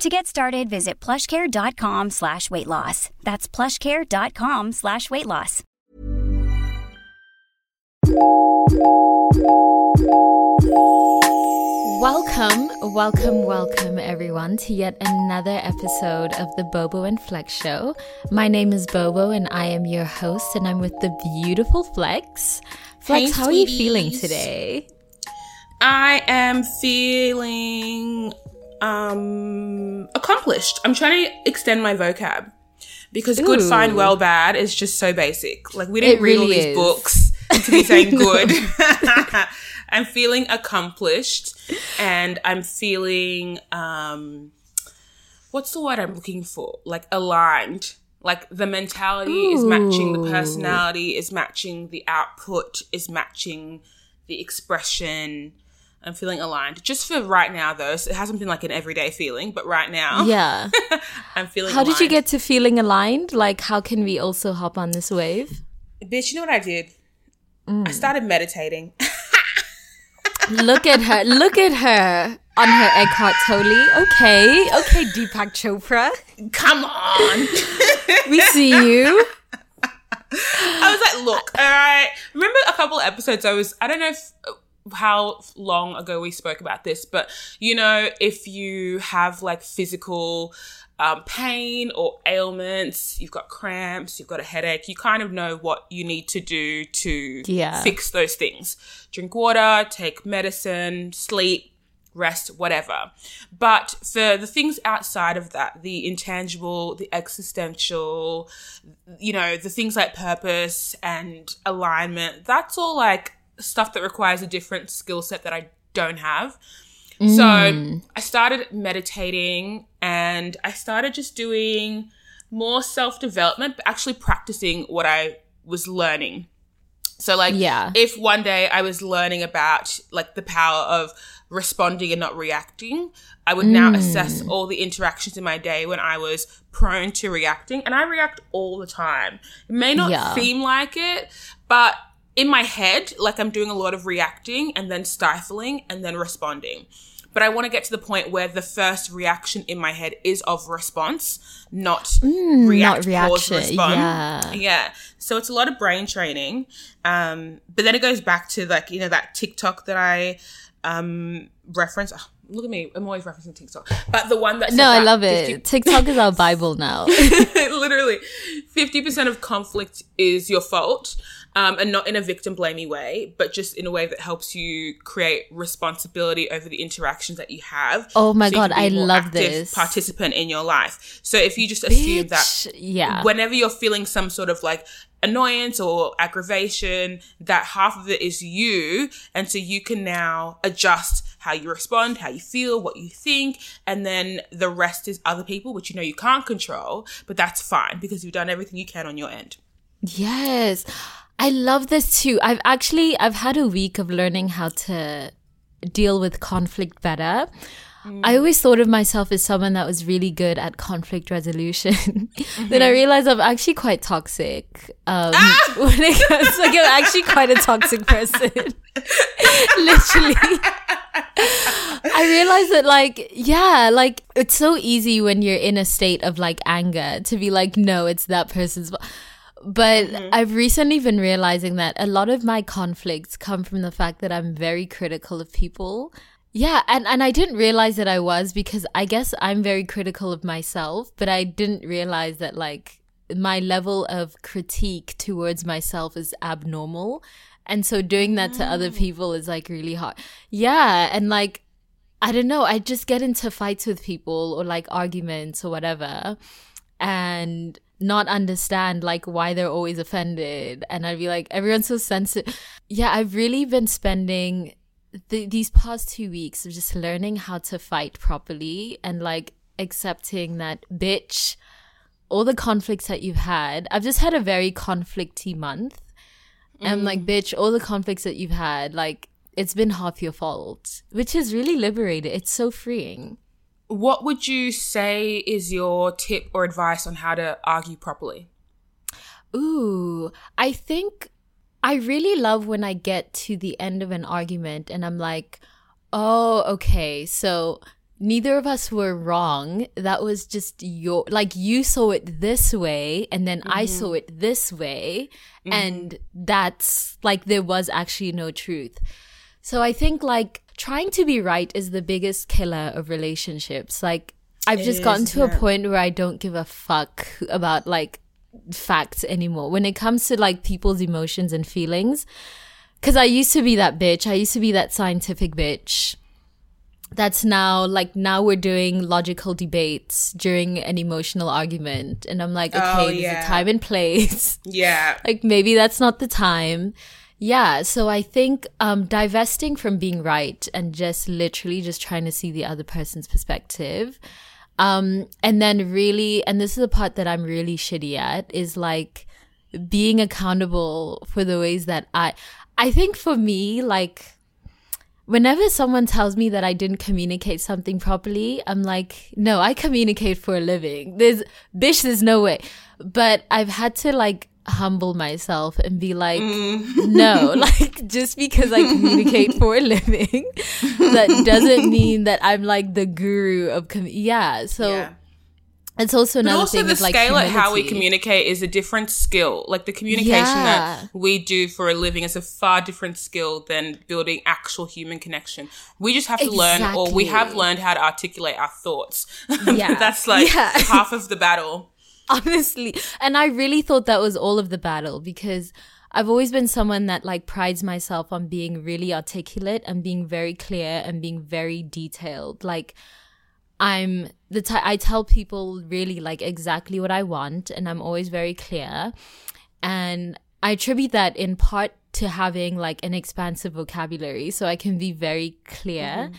To get started, visit plushcare.com slash weight loss. That's plushcare.com slash weight loss. Welcome, welcome, welcome everyone to yet another episode of the Bobo and Flex Show. My name is Bobo and I am your host, and I'm with the beautiful Flex. Flex, Hey, how are you feeling today? I am feeling um accomplished. I'm trying to extend my vocab because good, Ooh. fine, well, bad is just so basic. Like we didn't It read all these is. books to be saying good. I'm feeling accomplished, and I'm feeling um, what's the word I'm looking for? Like aligned. Like the mentality is matching the personality, is matching the output, is matching the expression. I'm feeling aligned. Just for right now, though, so it hasn't been like an everyday feeling, but right now, Yeah. I'm feeling. How did you get to feeling aligned? Like, how can we also hop on this wave? bitch? You know what I did? Mm. I started meditating. Look at her. Look at her on her Eckhart Tolle. Okay. Okay, Deepak Chopra. Come on. We see you. I was like, look, all right. Remember a couple episodes I was, I don't know if, how long ago we spoke about this, but you know, if you have like physical um, pain or ailments, you've got cramps, you've got a headache, you kind of know what you need to do to Yeah. fix those things. Drink water, take medicine, sleep, rest, whatever. But for the things outside of that, the intangible, the existential, you know, the things like purpose and alignment, that's all like stuff that requires a different skill set that I don't have. So mm. I started meditating and I started just doing more self development, but actually practicing what I was learning. So like Yeah. if one day I was learning about like the power of responding and not reacting, I would now assess mm. all the interactions in my day when I was prone to reacting and I react all the time. It may not Yeah. seem like it, but in my head, like I'm doing a lot of reacting and then stifling and then responding. But I want to get to the point where the first reaction in my head is of response, not react, not pause, reaction. respond. Yeah. Yeah. So it's a lot of brain training. Um, but then it goes back to like, you know, that TikTok that I um reference. Oh, look at me. I'm always referencing TikTok. But the one that No, I love 50 it. TikTok is our Bible now. literally 50% of conflict is your fault um, and not in a victim blamey way but just in a way that helps you create responsibility over the interactions that you have Oh my you God, I love this. participant in your life so if you just assume that Yeah. whenever you're feeling some sort of like annoyance or aggravation, that half of it is you. And so you can now adjust how you respond, how you feel, what you think. And then the rest is other people, which you know you can't control, but that's fine because you've done everything you can on your end. Yes. I love this too. I've actually I've had a week of learning how to deal with conflict better. Mm. I always thought of myself as someone that was really good at conflict resolution. then I mm-hmm. realized I'm actually quite toxic. Um, ah! when it comes, like I'm actually quite a toxic person. Literally. I realized that like yeah, like it's so easy when you're in a state of like anger to be like no, it's that person's fault. But mm-hmm. I've recently been realizing that a lot of my conflicts come from the fact that I'm very critical of people. Yeah, and, and I didn't realize that I was because I guess I'm very critical of myself, but I didn't realize that like my level of critique towards myself is abnormal. And so doing that to other mm. people is like really hard. Yeah, and like I don't know, I just get into fights with people or like arguments or whatever and not understand like why they're always offended and I'd be like everyone's so sensitive. Yeah, I've really been spending the, these past 2 weeks of just learning how to fight properly and like accepting that bitch all the conflicts that you've had. I've just had a very conflicty month. And mm. like, bitch, all the conflicts that you've had, like, it's been half your fault, which is really liberating. It's so freeing. What would you say is your tip or advice on how to argue properly? Ooh, I think I really love when I get to the end of an argument and I'm like, oh, okay, so neither of us were wrong. That was just your, like, you saw it this way and then I mm-hmm. saw it this way. Mm-hmm. And that's like, there was actually no truth. So I think like trying to be right is the biggest killer of relationships. Like, I've It just gotten to a point where I don't give a fuck about like facts anymore when it comes to like people's emotions and feelings. Cause I used to be that bitch. I used to be that scientific bitch. That's now like now we're doing logical debates during an emotional argument. And I'm like, okay, Oh, there's a time and place. Yeah. like maybe that's not the time. Yeah, so I think um divesting from being right and just literally just trying to see the other person's perspective. Um and then really and this is the part that I'm really shitty at is like being accountable for the ways that I I think for me like whenever someone tells me that I didn't communicate something properly, I'm like, no, I communicate for a living. There's, bish, there's no way. But I've had to like humble myself and be like, mm. no, like just because I communicate for a living, that doesn't mean that I'm like the guru of, com- yeah. So yeah. it's also But another also thing the is like scale at how we communicate is a different skill. Like the communication Yeah. that we do for a living is a far different skill than building actual human connection. We just have to learn, or we have learned how to articulate our thoughts. Yeah. That's like Yeah. half of the battle. honestly. And i really thought that was all of the battle because i've always been someone that like prides myself on being really articulate and being very clear and being very detailed. Like i'm the type i tell people really like exactly what i want and i'm always very clear. And i attribute that in part to having like an expansive vocabulary so i can be very clear mm-hmm.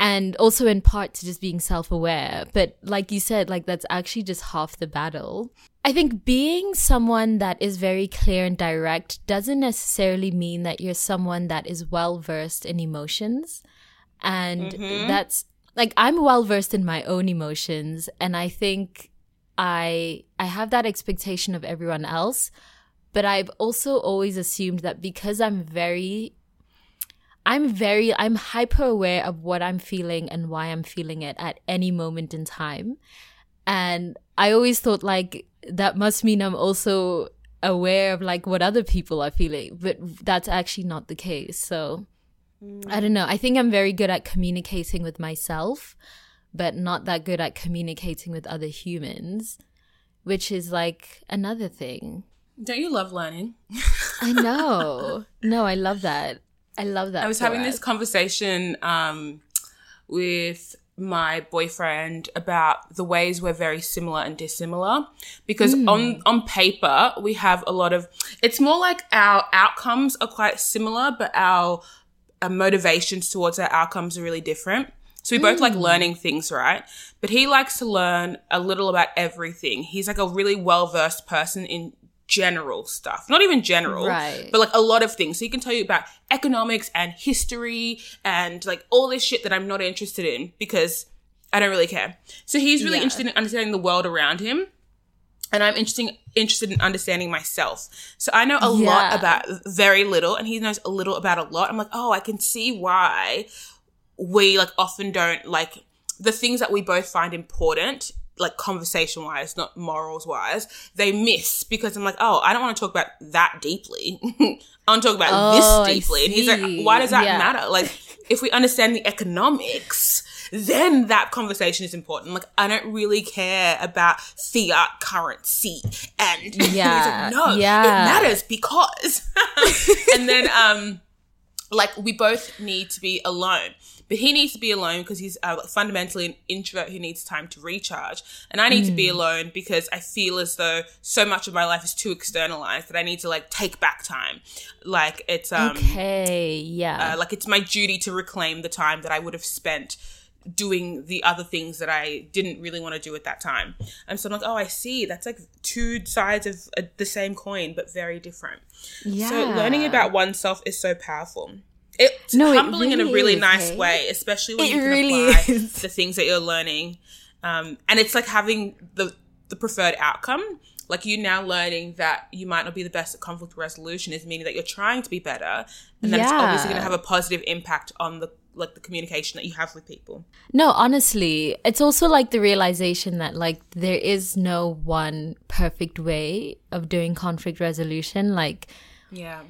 And also in part to just being self-aware. But like you said like that's actually just half the battle. I think being someone that is very clear and direct doesn't necessarily mean that you're someone that is well versed in emotions. And mm-hmm. that's like i'm well versed in my own emotions and i think i i have that expectation of everyone else. But i've also always assumed that because i'm very I'm very, I'm hyper aware of what I'm feeling and why I'm feeling it at any moment in time. And I always thought like that must mean I'm also aware of like what other people are feeling, but that's actually not the case. So I don't know. I think I'm very good at communicating with myself, but not that good at communicating with other humans, which is like another thing. Don't you love learning? I know. no, I love that. I love that. I was having us. this conversation um, with my boyfriend about the ways we're very similar and dissimilar because on on paper we have a lot of it's more like our outcomes are quite similar but our, our motivations towards our outcomes are really different so we both like learning things right but he likes to learn a little about everything he's like a really well versed person in general stuff not even general Right. but like a lot of things. So he can tell you about economics and history and like all this shit that I'm not interested in because I don't really care. So he's really Yeah. interested in understanding the world around him. And I'm interesting, interested in understanding myself. So I know a lot about very little and he knows a little about a lot. I'm like, oh, I can see why we like often don't like the things that we both find important like conversation wise not morals wise they miss because i'm like oh i don't want to talk about that deeply i want to talk about Oh, this deeply and he's like why does that Yeah. matter like if we understand the economics then that conversation is important like i don't really care about fiat currency and he's Yeah. like, no Yeah. it matters because and then um like we both need to be alone but he needs to be alone because he's uh, fundamentally an introvert who needs time to recharge and i need to be alone because i feel as though so much of my life is too externalized that i need to like take back time like it's um okay, yeah. uh, like it's my duty to reclaim the time that i would have spent doing the other things that I didn't really want to do at that time. And so I'm like, oh, I see. That's like two sides of a, the same coin, but very different. Yeah. So learning about oneself is so powerful. It's No, it humbling in a really really is, nice hey? way, especially when It you can really apply is. the things that you're learning. Um, and it's like having the the preferred outcome. Like you now learning that you might not be the best at conflict resolution is meaning that you're trying to be better, and that it's obviously going to have a positive impact on the like the communication that you have with people. No, honestly, it's also like the realization that like there is no one perfect way of doing conflict resolution. Like Yeah.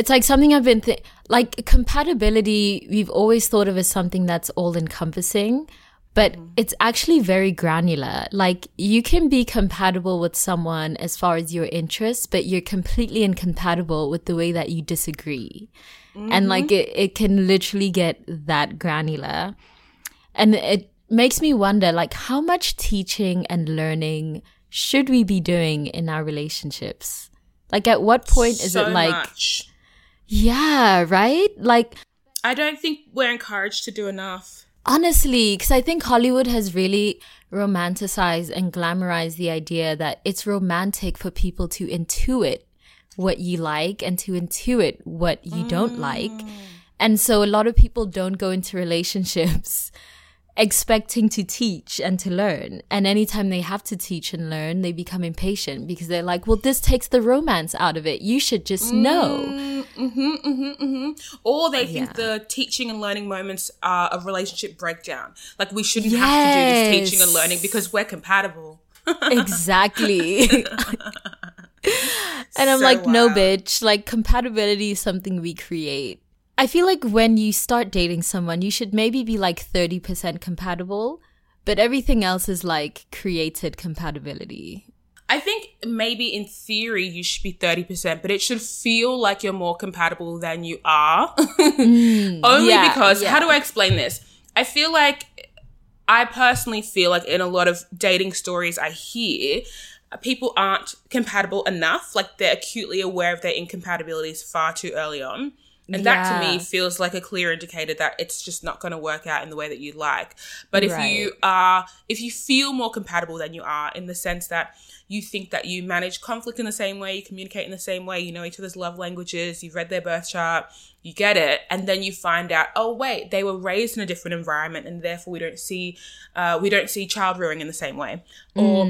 It's like something I've been th- like compatibility. We've always thought of as something that's all encompassing, but mm-hmm. it's actually very granular. Like you can be compatible with someone as far as your interests, but you're completely incompatible with the way that you disagree. And mm-hmm. like it, it can literally get that granular. And it makes me wonder like how much teaching and learning should we be doing in our relationships? Like at what point is so it like much. Yeah, right? Like I don't think we're encouraged to do enough. honestly, cuz I think Hollywood has really romanticized and glamorized the idea that it's romantic for people to intuit what you like and to intuit what you don't like. Mm. And so a lot of people don't go into relationships expecting to teach and to learn. And anytime they have to teach and learn, they become impatient because they're like, well, this takes the romance out of it. You should just mm, know. Mm-hmm, mm-hmm, mm-hmm. Or they think Yeah. the teaching and learning moments are a relationship breakdown. Like we shouldn't have to do this teaching and learning because we're compatible. exactly. and I'm So like, no, bitch. Like, compatibility is something we create. I feel like when you start dating someone, you should maybe be like 30% compatible, but everything else is like created compatibility. I think maybe in theory you should be 30%, but it should feel like you're more compatible than you are. Only Mm, yeah, because, how do I explain this? I feel like, I personally feel like in a lot of dating stories I hear, people aren't compatible enough. Like they're acutely aware of their incompatibilities far too early on. And that to me feels like a clear indicator that it's just not going to work out in the way that you'd like. But if you are, if you feel more compatible than you are in the sense that you think that you manage conflict in the same way, you communicate in the same way, you know each other's love languages, you've read their birth chart, you get it, and then you find out, oh wait, they were raised in a different environment, and therefore we don't see, uh, we don't see child rearing in the same way, or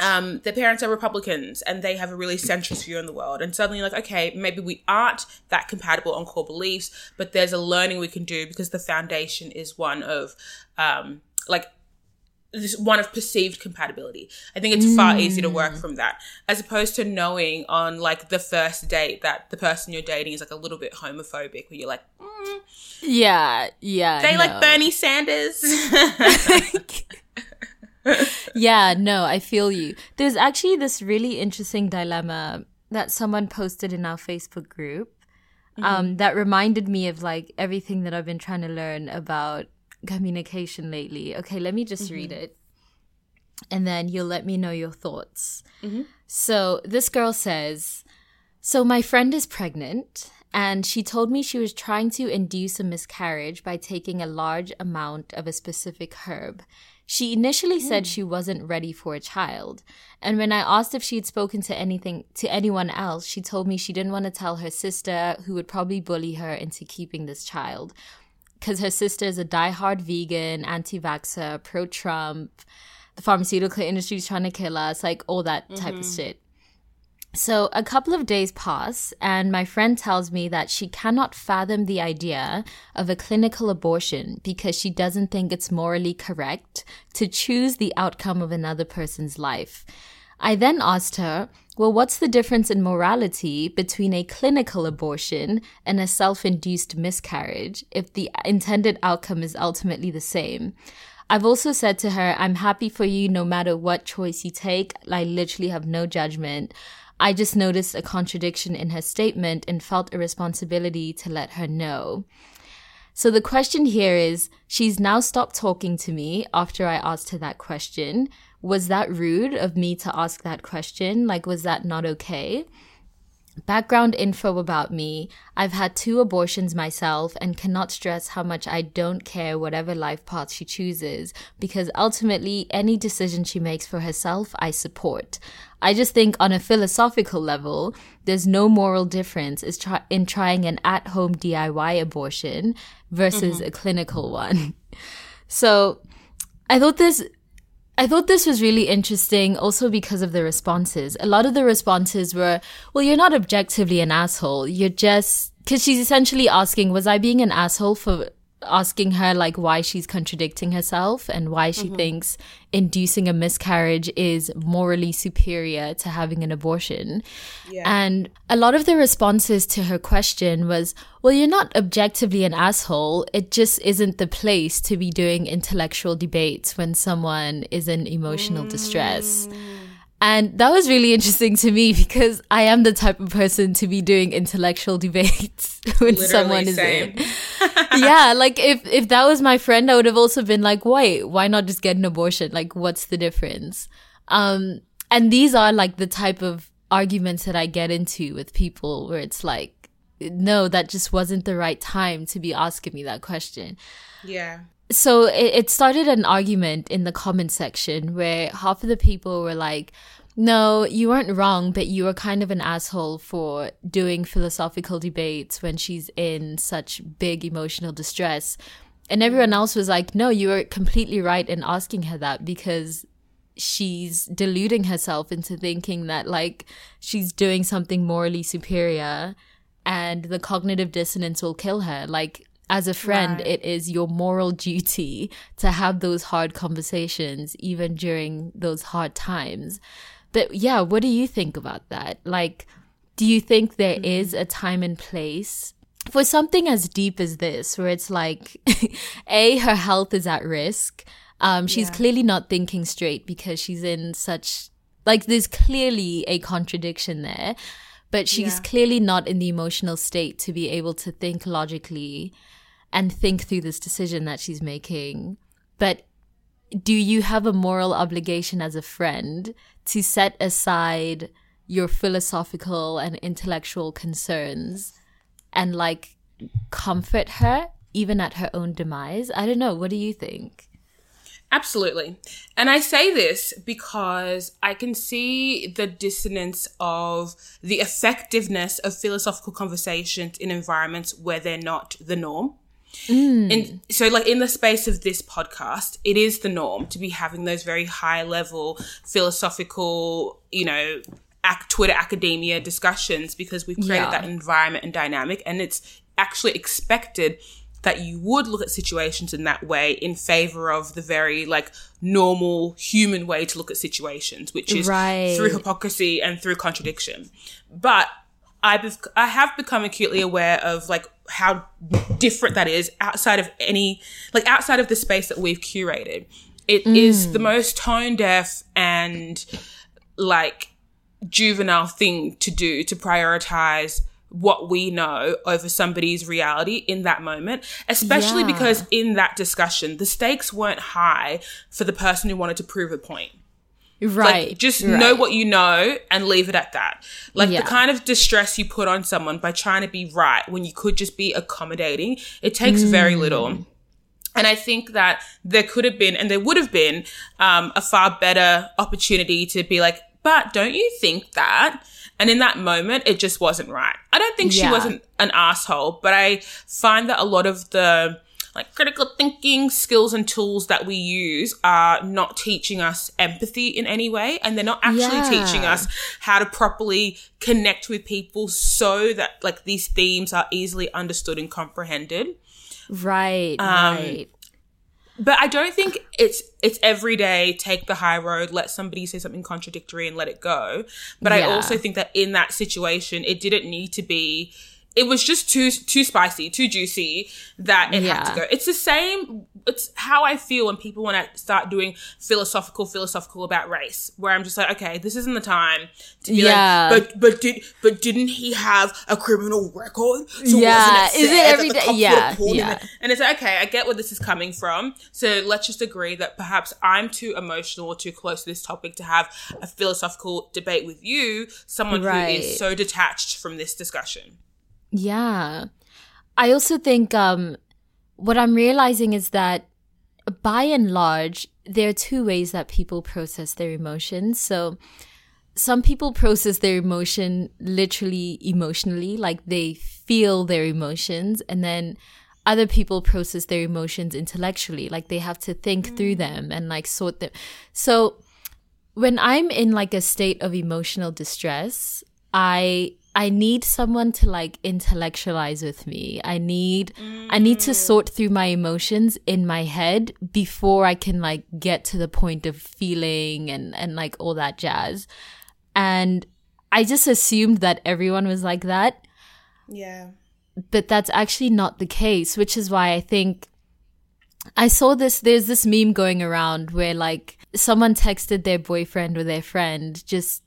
um, their parents are Republicans and they have a really centrist view on the world. And suddenly, like, okay, maybe we aren't that compatible on core beliefs, but there's a learning we can do because the foundation is one of, um, like, this one of perceived compatibility. I think it's far easier to work from that as opposed to knowing on like the first date that the person you're dating is like a little bit homophobic, where you're like, mm, Yeah, yeah. they no. like Bernie Sanders. yeah, no, I feel you. There's actually this really interesting dilemma that someone posted in our Facebook group um, mm-hmm. that reminded me of like everything that I've been trying to learn about communication lately. Okay, let me just read mm-hmm. it. And then you'll let me know your thoughts. Mm-hmm. So this girl says, So my friend is pregnant and she told me she was trying to induce a miscarriage by taking a large amount of a specific herb. She initially said hmm. she wasn't ready for a child, and when I asked if she had spoken to anything to anyone else, she told me she didn't want to tell her sister, who would probably bully her into keeping this child, because her sister is a diehard vegan, anti-vaxxer, pro-Trump. The pharmaceutical industry is trying to kill us, like all that type of mm-hmm. shit. So a couple of days pass, and my friend tells me that she cannot fathom the idea of a clinical abortion because she doesn't think it's morally correct to choose the outcome of another person's life. I then asked her, well, what's the difference in morality between a clinical abortion and a self induced miscarriage if the intended outcome is ultimately the same? I've also said to her, I'm happy for you no matter what choice you take. I literally have no judgment. I just noticed a contradiction in her statement and felt a responsibility to let her know. So the question here is she's now stopped talking to me after I asked her that question. Was that rude of me to ask that question? Like, was that not okay? Background info about me I've had two abortions myself and cannot stress how much I don't care whatever life path she chooses because ultimately any decision she makes for herself I support. I just think on a philosophical level, there's no moral difference in trying an at home DIY abortion versus mm-hmm. a clinical one. So I thought this I thought this was really interesting also because of the responses. A lot of the responses were, well, you're not objectively an asshole. You're just, cause she's essentially asking, was I being an asshole for asking her like why she's contradicting herself and why she mm-hmm. thinks inducing a miscarriage is morally superior to having an abortion. Yeah. And a lot of the responses to her question was, well, you're not objectively an asshole. It just isn't the place to be doing intellectual debates when someone is in emotional mm. distress. And that was really interesting to me because I am the type of person to be doing intellectual debates when Literally someone is same. in. yeah, like if if that was my friend, I would have also been like, "Wait, why not just get an abortion? Like, what's the difference?" Um, and these are like the type of arguments that I get into with people where it's like, "No, that just wasn't the right time to be asking me that question." Yeah so it, it started an argument in the comment section where half of the people were like, no, you weren't wrong, but you were kind of an asshole for doing philosophical debates when she's in such big emotional distress. And everyone else was like, no, you were completely right in asking her that because she's deluding herself into thinking that like she's doing something morally superior and the cognitive dissonance will kill her. Like as a friend, right. it is your moral duty to have those hard conversations, even during those hard times. But yeah, what do you think about that? Like, do you think there mm-hmm. is a time and place for something as deep as this, where it's like, A, her health is at risk. Um, she's yeah. clearly not thinking straight because she's in such, like, there's clearly a contradiction there, but she's yeah. clearly not in the emotional state to be able to think logically and think through this decision that she's making. But do you have a moral obligation as a friend to set aside your philosophical and intellectual concerns and like comfort her even at her own demise? I don't know. What do you think? Absolutely. And I say this because I can see the dissonance of the effectiveness of philosophical conversations in environments where they're not the norm. Mm. And so, like in the space of this podcast, it is the norm to be having those very high level philosophical, you know, ac- Twitter academia discussions because we've created yeah. that environment and dynamic, and it's actually expected that you would look at situations in that way in favor of the very like normal human way to look at situations, which is right. through hypocrisy and through contradiction. But I I have become acutely aware of like how different that is outside of any like outside of the space that we've curated. It mm. is the most tone deaf and like juvenile thing to do to prioritize what we know over somebody's reality in that moment, especially yeah. because in that discussion, the stakes weren't high for the person who wanted to prove a point. Right. Like, just right. know what you know and leave it at that. Like yeah. the kind of distress you put on someone by trying to be right when you could just be accommodating, it takes mm. very little. And I think that there could have been, and there would have been, um, a far better opportunity to be like, but don't you think that? And in that moment, it just wasn't right. I don't think yeah. she wasn't an asshole, but I find that a lot of the, like critical thinking skills and tools that we use are not teaching us empathy in any way and they're not actually yeah. teaching us how to properly connect with people so that like these themes are easily understood and comprehended right um, right but I don't think it's it's every day take the high road, let somebody say something contradictory and let it go. But yeah. I also think that in that situation, it didn't need to be it was just too too spicy, too juicy that it had to go. It's the same. It's how I feel when people want to start doing philosophical, philosophical about race, where I'm just like, okay, this isn't the time to be Yeah. like, but but did but didn't he have a criminal record? So Yeah. wasn't it Is it every day? every that the day? cops would Yeah, him yeah. And it's like, okay, I get where this is coming from. So let's just agree that perhaps I'm too emotional or too close to this topic to have a philosophical debate with you, someone who Right. is so detached from this discussion. Yeah. I also think um, what I'm realizing is that by and large, there are two ways that people process their emotions. So some people process their emotion literally emotionally, like they feel their emotions, and then other people process their emotions intellectually, like they have to think through them and like sort them. So when I'm in like a state of emotional distress, I I need someone to like intellectualize with me. I need I need to mm. sort through my emotions in my head before I can like get to the point of feeling and and like all that jazz. And I just assumed that everyone was like that, Yeah. but that's actually not the case, which is why I think I saw this there's this meme going around where like someone texted their boyfriend or their friend just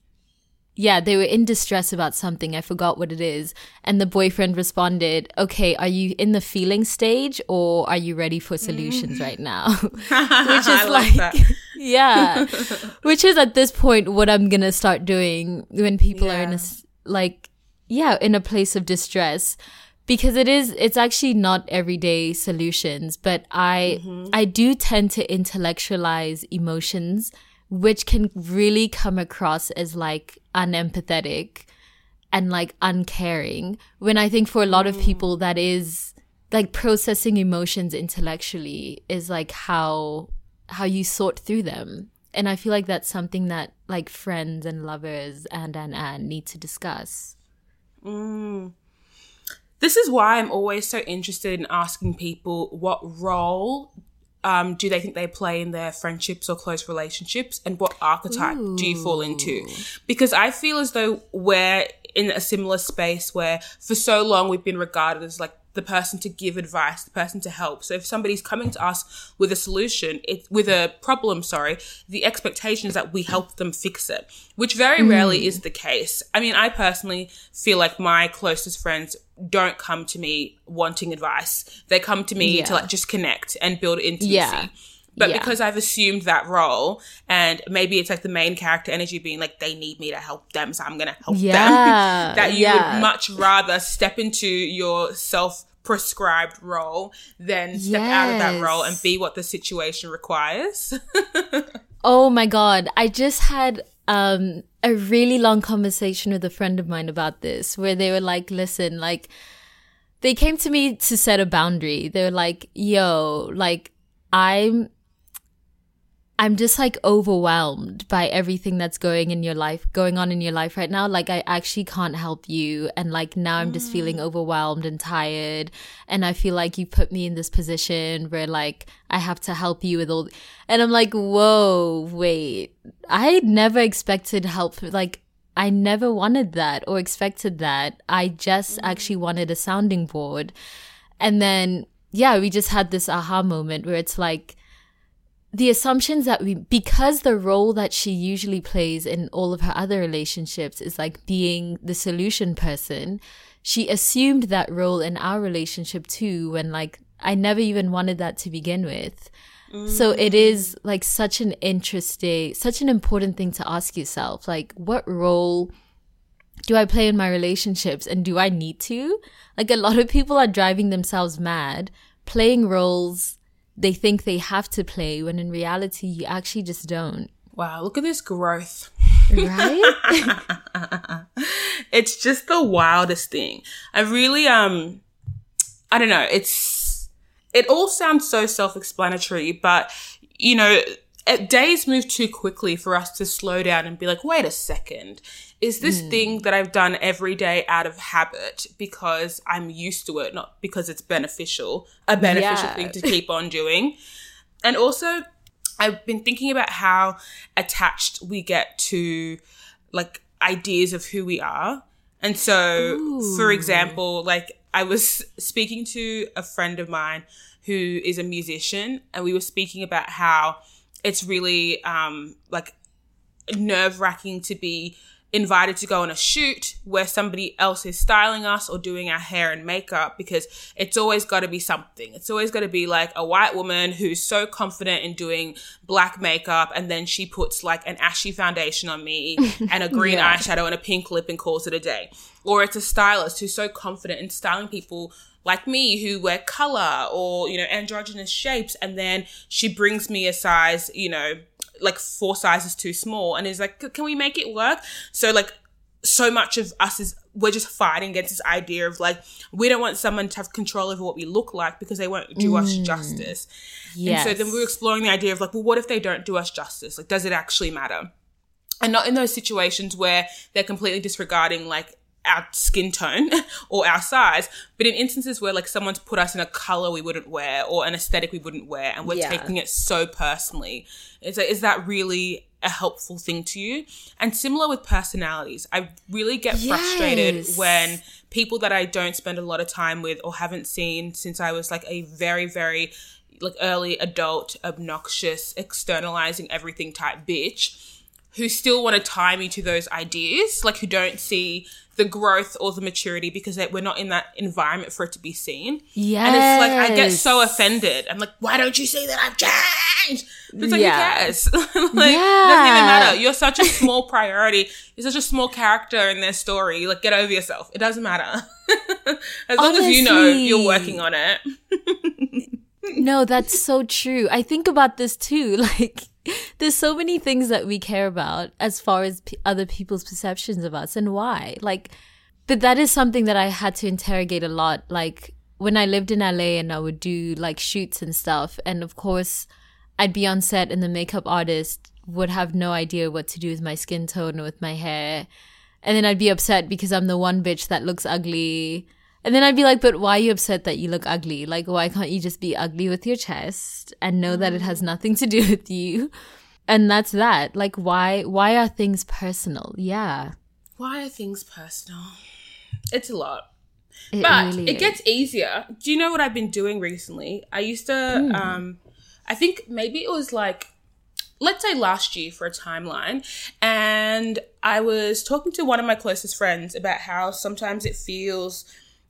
yeah, they were in distress about something. I forgot what it is. And the boyfriend responded, Okay, are you in the feeling stage or are you ready for solutions right now? Which is like, yeah. Which is at this point what I'm going to start doing when people are in a, like, yeah, in a place of distress. Because it is, it's actually not everyday solutions, but I, I do tend to intellectualize emotions, which can really come across as like unempathetic and like uncaring. When I think for a lot of mm. people, that is like processing emotions intellectually is like how how you sort through them. And I feel like that's something that like friends and lovers and and and need to discuss. Mm. This is why I'm always so interested in asking people what role um, do they think they play in their friendships or close relationships, and what archetype do you fall into? Because I feel as though we're in a similar space where for so long we've been regarded as like the person to give advice, the person to help. So if somebody's coming to us with a solution, it with a problem, sorry, the expectation is that we help them fix it, which very mm. rarely is the case. I mean, I personally feel like my closest friends don't come to me wanting advice. They come to me to like just connect and build intimacy. Yeah. But Yeah. because I've assumed that role, and maybe it's like the main character energy being like, they need me to help them, so I'm gonna help Yeah, them. that you yeah. would much rather step into your self prescribed role than step out of that role and be what the situation requires. Oh my god, I just had um a really long conversation with a friend of mine about this where they were like, "Listen, like they came to me to set a boundary. They were like, "Yo, like I'm I'm just like overwhelmed by everything that's going in your life, going on in your life right now. Like I actually can't help you. And like now I'm just feeling mm. overwhelmed and tired. And I feel like you put me in this position where like I have to help you with all, and I'm like, whoa, wait, I never expected help. Like I never wanted that or expected that. I just mm. actually wanted a sounding board. And then, yeah, we just had this aha moment where it's like, the assumptions that we because the role that she usually plays in all of her other relationships is like being the solution person she assumed that role in our relationship too when like i never even wanted that to begin with so it mm. is like such an interesting such an important thing to ask yourself like what role do I play in my relationships and do I need to? Like a lot of people are driving themselves mad playing roles they think they have to play when in reality you actually just don't. wow, look at this growth. Right? it's just the wildest thing. I really um I don't know, it's it all sounds so self-explanatory, but you know, days move too quickly for us to slow down and be like, "Wait a second. Is this thing that I've done every day out of habit because I'm used to it, not because it's beneficial, a beneficial Yeah. thing to keep on doing?" And also, I've been thinking about how attached we get to like ideas of who we are. And so, for example, like I was speaking to a friend of mine who is a musician, and we were speaking about how it's really um, like nerve wracking to be invited to go on a shoot where somebody else is styling us or doing our hair and makeup because it's always got to be something. It's always got to be like a white woman who's so confident in doing black makeup and then she puts like an ashy foundation on me and a green yeah. eyeshadow and a pink lip and calls it a day. Or it's a stylist who's so confident in styling people like me who wear color or, you know, androgynous shapes. And then she brings me a size, you know, like four sizes too small and is like, can we make it work? So like so much of us is we're just fighting against this idea of like we don't want someone to have control over what we look like because they won't do mm. us justice. Yes. And so then we are exploring the idea of like, well, what if they don't do us justice? Like, does it actually matter? And not in those situations where they're completely disregarding like our skin tone or our size, but in instances where like someone's put us in a color we wouldn't wear or an aesthetic we wouldn't wear, and we're yeah. taking it so personally, is that, is that really a helpful thing to you? And similar with personalities, I really get yes. frustrated when people that I don't spend a lot of time with or haven't seen since I was like a very, very like early adult, obnoxious, externalizing everything type bitch who still want to tie me to those ideas, like who don't see the growth or the maturity because we're not in that environment for it to be seen. Yeah. And it's like, I get so offended. I'm like, why don't you see that I've changed? But it's like, yeah. who cares? like, yeah. it doesn't even matter. You're such a small priority. You're such a small character in their story. Like, get over yourself. It doesn't matter. as long as you know you're working on it. no, that's so true. I think about this too. Like, there's so many things that we care about as far as p- other people's perceptions of us and why. Like, but that is something that I had to interrogate a lot. Like, when I lived in LA and I would do like shoots and stuff, and of course, I'd be on set and the makeup artist would have no idea what to do with my skin tone or with my hair. And then I'd be upset because I'm the one bitch that looks ugly and then I'd be like, but why are you upset that you look ugly? Like, why can't you just be ugly with your chest and know that it has mm. nothing to do with you? And that's that. Like, why, why are things personal? Yeah. Why are things personal? It's a lot. It but really it gets easier. Do you know what I've been doing recently? I used to, mm. um, I think maybe it was like, let's say last year for a timeline. And I was talking to one of my closest friends about how sometimes it feels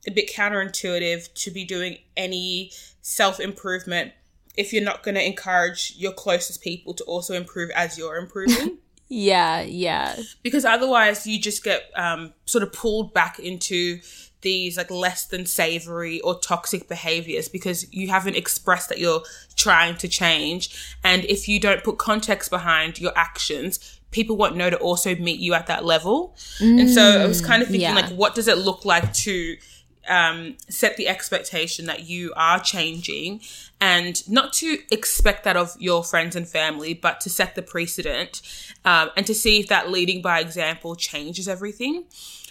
a bit counterintuitive to be doing any self improvement if you're not going to encourage your closest people to also improve as you're improving. yeah, yeah. Because otherwise, you just get um, sort of pulled back into these like less than savory or toxic behaviors because you haven't expressed that you're trying to change. And if you don't put context behind your actions, people won't know to also meet you at that level. Mm, and so I was kind of thinking, yeah. like, what does it look like to um, set the expectation that you are changing and not to expect that of your friends and family, but to set the precedent um, and to see if that leading by example changes everything.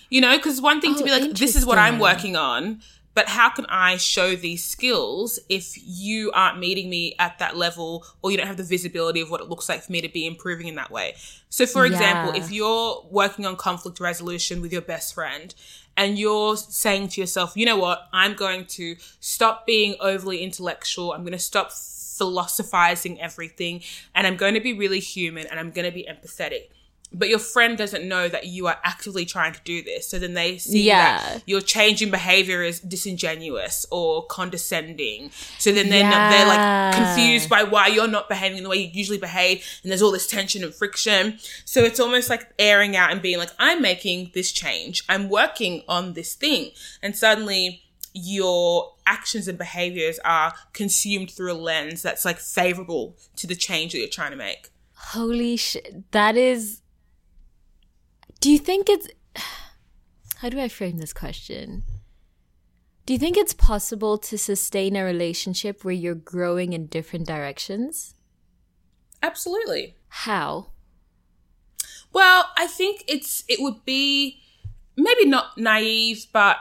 You know, because one thing oh, to be like, this is what I'm working on, but how can I show these skills if you aren't meeting me at that level or you don't have the visibility of what it looks like for me to be improving in that way? So, for yeah. example, if you're working on conflict resolution with your best friend and you're saying to yourself, you know what, I'm going to stop being overly intellectual, I'm going to stop philosophizing everything, and I'm going to be really human and I'm going to be empathetic but your friend doesn't know that you are actively trying to do this. So then they see yeah. that your changing behavior is disingenuous or condescending. So then they're, yeah. not, they're like confused by why you're not behaving the way you usually behave. And there's all this tension and friction. So it's almost like airing out and being like, I'm making this change. I'm working on this thing. And suddenly your actions and behaviors are consumed through a lens that's like favorable to the change that you're trying to make. Holy shit. That is do you think it's. How do I frame this question? Do you think it's possible to sustain a relationship where you're growing in different directions? Absolutely. How? Well, I think it's it would be maybe not naive, but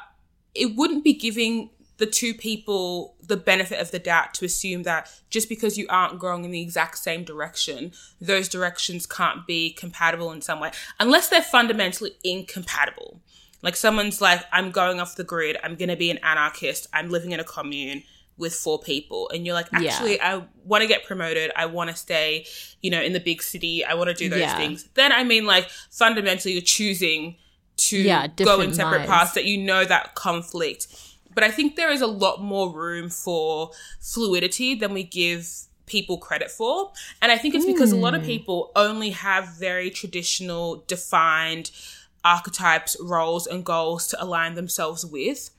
it wouldn't be giving the two people the benefit of the doubt to assume that just because you aren't growing in the exact same direction, those directions can't be compatible in some way, unless they're fundamentally incompatible. Like someone's like, I'm going off the grid. I'm going to be an anarchist. I'm living in a commune with four people. And you're like, Yeah. actually, I want to get promoted. I want to stay, you know, in the big city. I want to do those Yeah. things. Then I mean, like, fundamentally, you're choosing to Yeah, go in separate paths that you know that conflict. But I think there is a lot more room for fluidity than we give people credit for. And I think it's because a lot Hmm. of people only have very traditional, defined archetypes, roles, and goals to align themselves with.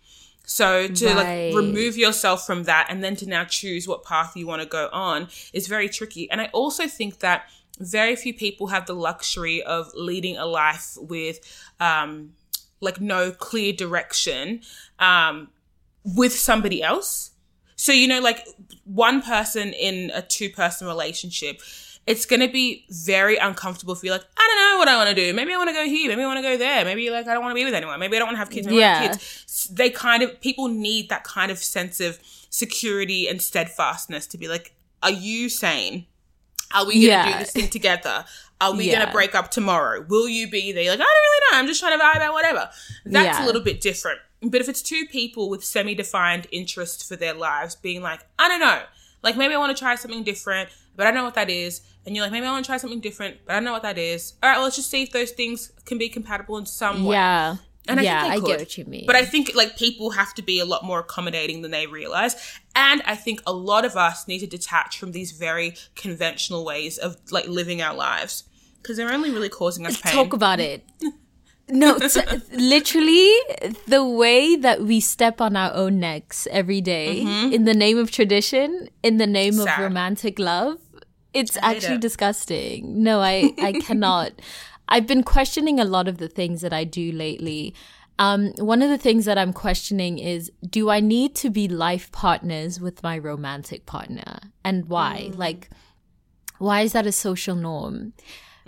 So to Right. like remove yourself from that and then to now choose what path you want to go on is very tricky. And I also think that very few people have the luxury of leading a life with um like no clear direction um with somebody else. So you know like one person in a two person relationship it's going to be very uncomfortable for you're like, I don't know what I want to do. Maybe I want to go here. Maybe I want to go there. Maybe like I don't want to be with anyone. Maybe I don't want to have kids. Maybe Yeah. have kids. They kind of people need that kind of sense of security and steadfastness to be like, are you sane? Are we gonna Yeah. do this thing together? Are we Yeah. gonna break up tomorrow? Will you be there? You're like, I don't really know. I'm just trying to vibe out whatever. That's Yeah. a little bit different. But if it's two people with semi-defined interest for their lives, being like, I don't know, like maybe I want to try something different, but I don't know what that is. And you're like, maybe I want to try something different, but I don't know what that is. All right, well, let's just see if those things can be compatible in some way. Yeah. And I yeah, I get what you mean. But I think like people have to be a lot more accommodating than they realize. And I think a lot of us need to detach from these very conventional ways of like living our lives because they're only really causing us pain. talk about it. No, t- literally the way that we step on our own necks every day in the name of tradition, in the name Mm-hmm. Sad. of romantic love, it's actually it. disgusting. No, I I cannot. I've been questioning a lot of the things that I do lately. Um, one of the things that I'm questioning is do I need to be life partners with my romantic partner? And why? Mm. Like, why is that a social norm?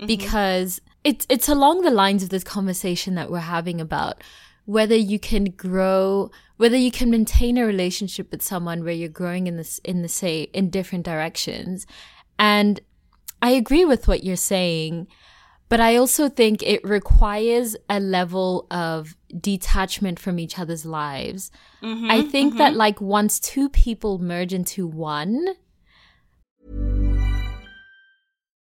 Because it's it's along the lines of this conversation that we're having about whether you can grow, whether you can maintain a relationship with someone where you're growing in this in the say in different directions. And I agree with what you're saying, but I also think it requires a level of detachment from each other's lives. Mm-hmm, I think that mm-hmm. like once two people merge into one,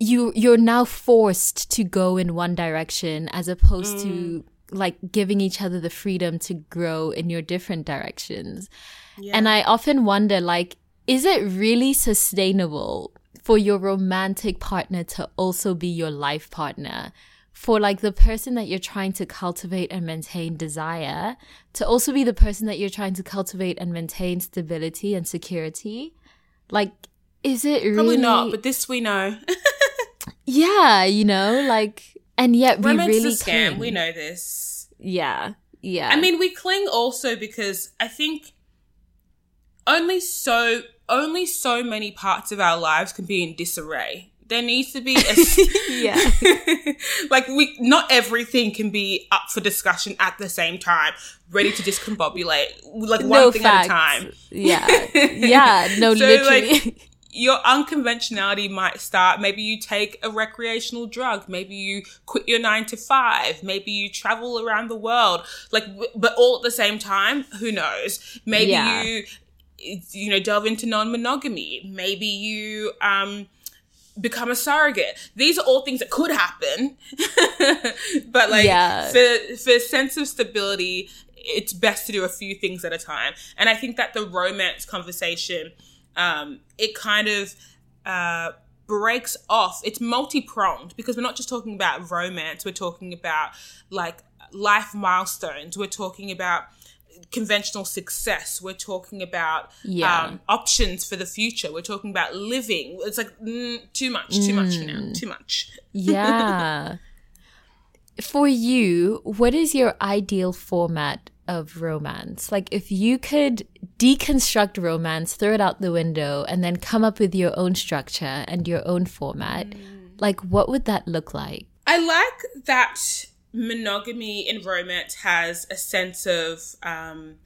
You you're now forced to go in one direction as opposed to mm. like giving each other the freedom to grow in your different directions. And I often wonder like is it really sustainable for your romantic partner to also be your life partner? For like the person that you're trying to cultivate and maintain desire to also be the person that you're trying to cultivate and maintain stability and security? Like is it really Probably not, but this we know. yeah, you know, like, and yet we Romance really is a scam. cling. We know this. Yeah, yeah. I mean, we cling also because I think only so only so many parts of our lives can be in disarray. There needs to be a yeah, like we not everything can be up for discussion at the same time, ready to discombobulate like one no thing facts. at a time. Yeah, yeah. No, So, literally. like, your unconventionality might start. Maybe you take a recreational drug. Maybe you quit your nine to five. Maybe you travel around the world. Like, but all at the same time. Who knows? Maybe Yeah. you, you know, delve into non-monogamy. Maybe you, um, become a surrogate. These are all things that could happen. but like Yeah. for for sense of stability, it's best to do a few things at a time. And I think that the romance conversation, um, it kind of uh, breaks off. It's multi pronged because we're not just talking about romance. We're talking about like life milestones. We're talking about conventional success. We're talking about Yeah. um, options for the future. We're talking about living. It's like mm, too much, too much for now, Mm. too much. yeah. for you, what is your ideal format of romance? Like, if you could deconstruct romance, throw it out the window, and then come up with your own structure and your own format, mm. like, what would that look like? I like that monogamy in romance has a sense of, um,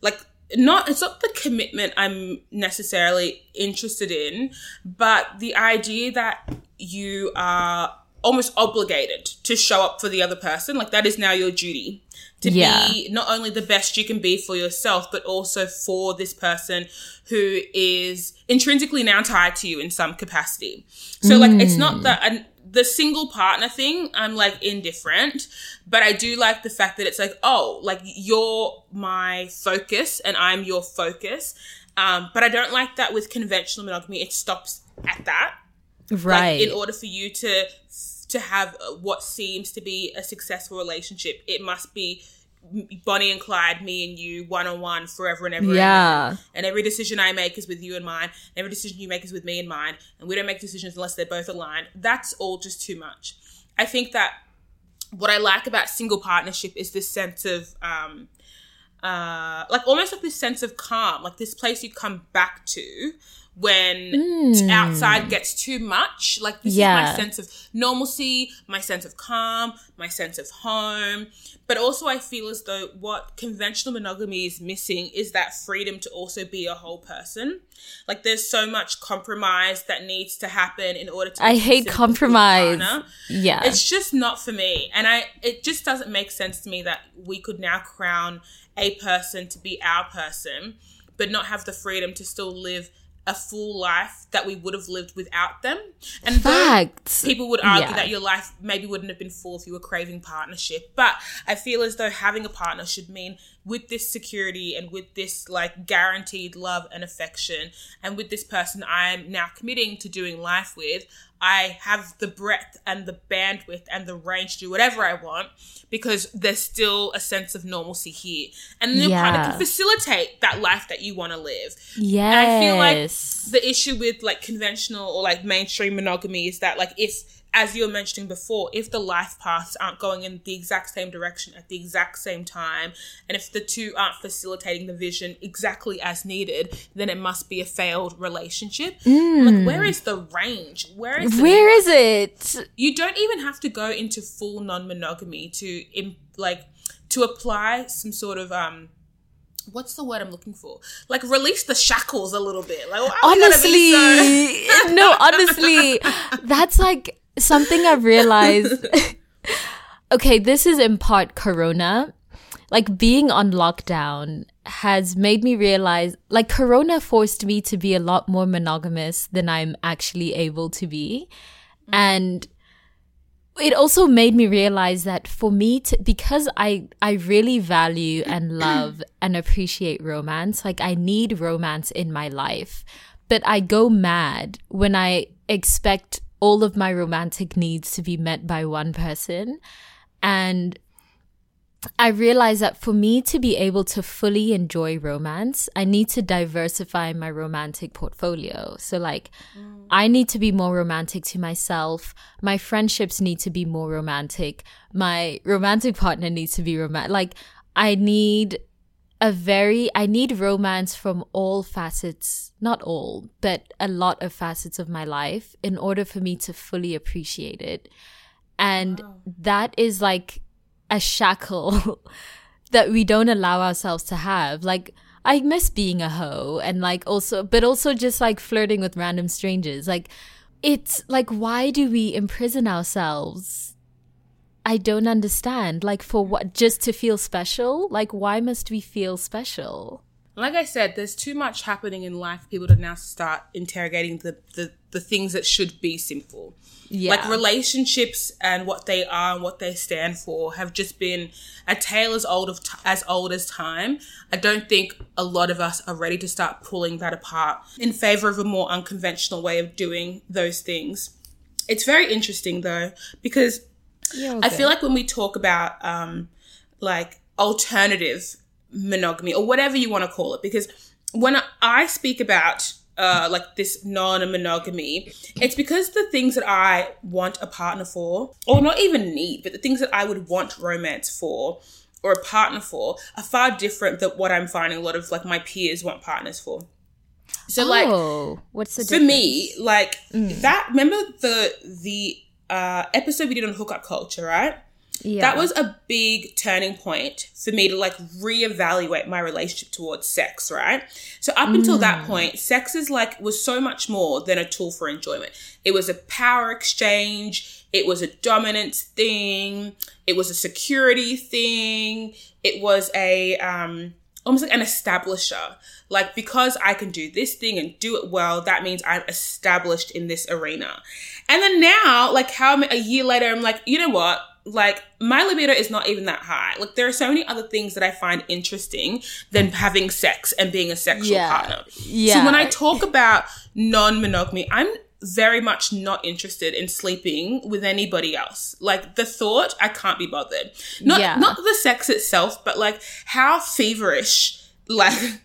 like, not it's not the commitment I'm necessarily interested in, but the idea that you are almost obligated to show up for the other person. Like that is now your duty to yeah. be not only the best you can be for yourself, but also for this person who is intrinsically now tied to you in some capacity. So mm. like it's not mm. that the single partner thing, I'm like indifferent, but I do like the fact that it's like, oh, like you're my focus and I'm your focus. Um, but I don't like that with conventional monogamy. It stops at that. Right. Like, in order for you to to have what seems to be a successful relationship, it must be Bonnie and Clyde, me and you, one on one, forever and ever. Yeah. And, and every decision I make is with you and mine. Every decision you make is with me in mind. And we don't make decisions unless they're both aligned. That's all just too much. I think that what I like about single partnership is this sense of, um, uh, like almost like this sense of calm, like this place you come back to when mm. outside gets too much. Like this yeah. is my sense of normalcy, my sense of calm, my sense of home. But also I feel as though what conventional monogamy is missing is that freedom to also be a whole person. Like there's so much compromise that needs to happen in order to I hate compromise. Yeah. It's just not for me. And I it just doesn't make sense to me that we could now crown a person to be our person but not have the freedom to still live a full life that we would have lived without them. And Facts. people would argue yeah. that your life maybe wouldn't have been full if you were craving partnership. But I feel as though having a partner should mean with this security and with this like guaranteed love and affection and with this person I'm now committing to doing life with, I have the breadth and the bandwidth and the range to do whatever I want because there's still a sense of normalcy here. And the yeah. partner can facilitate that life that you want to live. Yes. And I feel like the issue with like conventional or like mainstream monogamy is that like if as you were mentioning before, if the life paths aren't going in the exact same direction at the exact same time, and if the two aren't facilitating the vision exactly as needed, then it must be a failed relationship. Mm. Like, where is the range? Where is where is it? You don't even have to go into full non-monogamy to like to apply some sort of um what's the word I'm looking for? Like release the shackles a little bit. Like honestly, so- no, honestly, that's like something I've realized. okay, this is in part Corona. Like being on lockdown has made me realize, like, Corona forced me to be a lot more monogamous than I'm actually able to be. Mm. And it also made me realize that for me to because I I really value and love and appreciate romance like I need romance in my life but I go mad when I expect all of my romantic needs to be met by one person. And I realized that for me to be able to fully enjoy romance, I need to diversify my romantic portfolio. So, like, mm. I need to be more romantic to myself. My friendships need to be more romantic. My romantic partner needs to be romantic. Like, I need a very I need romance from all facets, not all, but a lot of facets of my life in order for me to fully appreciate it. And wow. that is like a shackle that we don't allow ourselves to have. Like I miss being a hoe and like also but also just like flirting with random strangers. Like it's like why do we imprison ourselves I don't understand. Like, for what? Just to feel special? Like, why must we feel special? Like I said, there's too much happening in life. People to now start interrogating the, the, the things that should be simple. Yeah. Like relationships and what they are and what they stand for have just been a tale as old of t- as old as time. I don't think a lot of us are ready to start pulling that apart in favor of a more unconventional way of doing those things. It's very interesting though because yeah, I feel like when we talk about um, like alternative monogamy or whatever you want to call it, because when I speak about uh, like this non-monogamy, it's because the things that I want a partner for, or not even need, but the things that I would want romance for or a partner for are far different than what I'm finding a lot of like my peers want partners for. So like oh, what's the for difference? me, like that remember the the uh episode we did on hookup culture, right? Yeah. That was a big turning point for me to like reevaluate my relationship towards sex, right? So up until Mm. that point, sex is like was so much more than a tool for enjoyment. It was a power exchange, it was a dominance thing, it was a security thing, it was a um almost like an establisher. Like because I can do this thing and do it well, that means I'm established in this arena. And then now, like how a year later, I'm like, you know what? Like my libido is not even that high. Like there are so many other things that I find interesting than having sex and being a sexual Yeah. partner. Yeah. So when I talk about non-monogamy, I'm very much not interested in sleeping with anybody else. Like the thought, I can't be bothered. Not Yeah. not the sex itself, but like how feverish like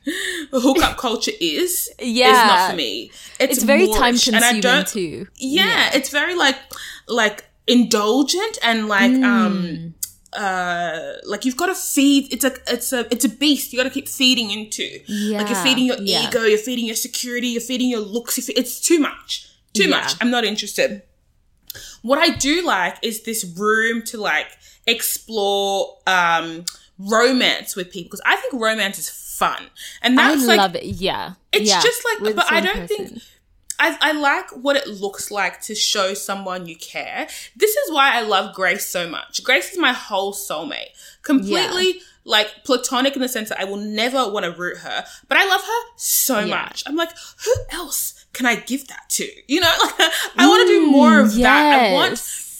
hookup culture is yeah. is Yeah. not for me. It's, it's very time moreish, and I consuming too. yeah, it's very like like indulgent and like Mm. um uh like you've got to feed it's a it's a it's a beast you got to keep feeding into yeah. like you're feeding your yeah. ego you're feeding your security you're feeding your looks you're fe- it's too much too Yeah. much i'm not interested what i do like is this room to like explore um romance with people because i think romance is fun and I that's like love it. Yeah. it's Yeah. just like, With but I don't think. I, I like what it looks like to show someone you care. This is why I love Grace so much. Grace is my whole soulmate. Completely like platonic in the sense that I will never want to root her, but I love her so Yeah. much. I'm like, who else can I give that to? You know, like I want to do mm, more of that. I want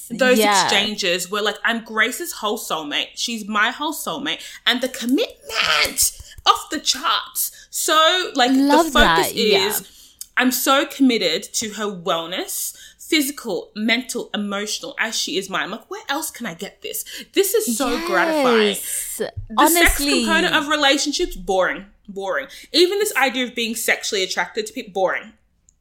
those Yeah. exchanges where like I'm Grace's whole soulmate, she's my whole soulmate, and the commitment off the charts. So like Love the focus that, yeah. is I'm so committed to her wellness, physical, mental, emotional, as she is mine. I'm like, where else can I get this? This is so gratifying. Yes. The Honestly, sex component of relationships, boring. Boring. Even this idea of being sexually attracted to people, boring.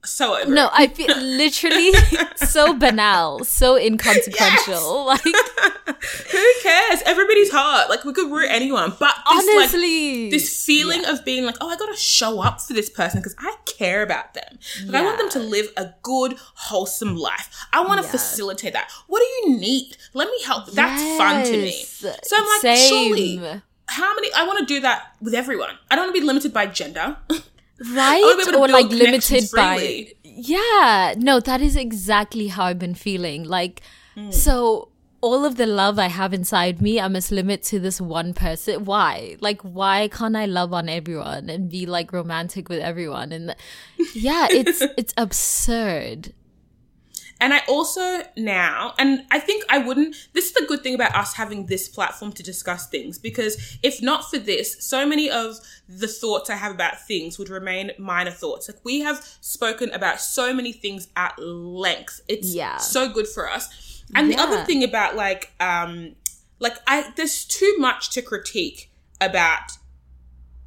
So over. no. I feel literally so banal, so inconsequential. Like Who cares? Everybody's hot. Like we could root anyone, but this, like, honestly, this feeling of being like, oh, I gotta show up for this person because I care about them. Like, I want them to live a good, wholesome life. I want to Yes. facilitate that. What do you need? Let me help. That's fun to me. So I'm like, Same. surely, how many? I want to do that with everyone. I don't want to be limited by gender. right? Wanna be able to or like limited by yeah. No that is exactly how i've been feeling. Like so all of the love i have inside me i must limit to this one person. Why? Like why can't i love on everyone and be like romantic with everyone? And yeah it's it's absurd And I also now, and I think I wouldn't, this is the good thing about us having this platform to discuss things, because if not for this, so many of the thoughts I have about things would remain minor thoughts. Like we have spoken about so many things at length. It's Yeah. so good for us. And the other thing about like, um, like I, there's too much to critique about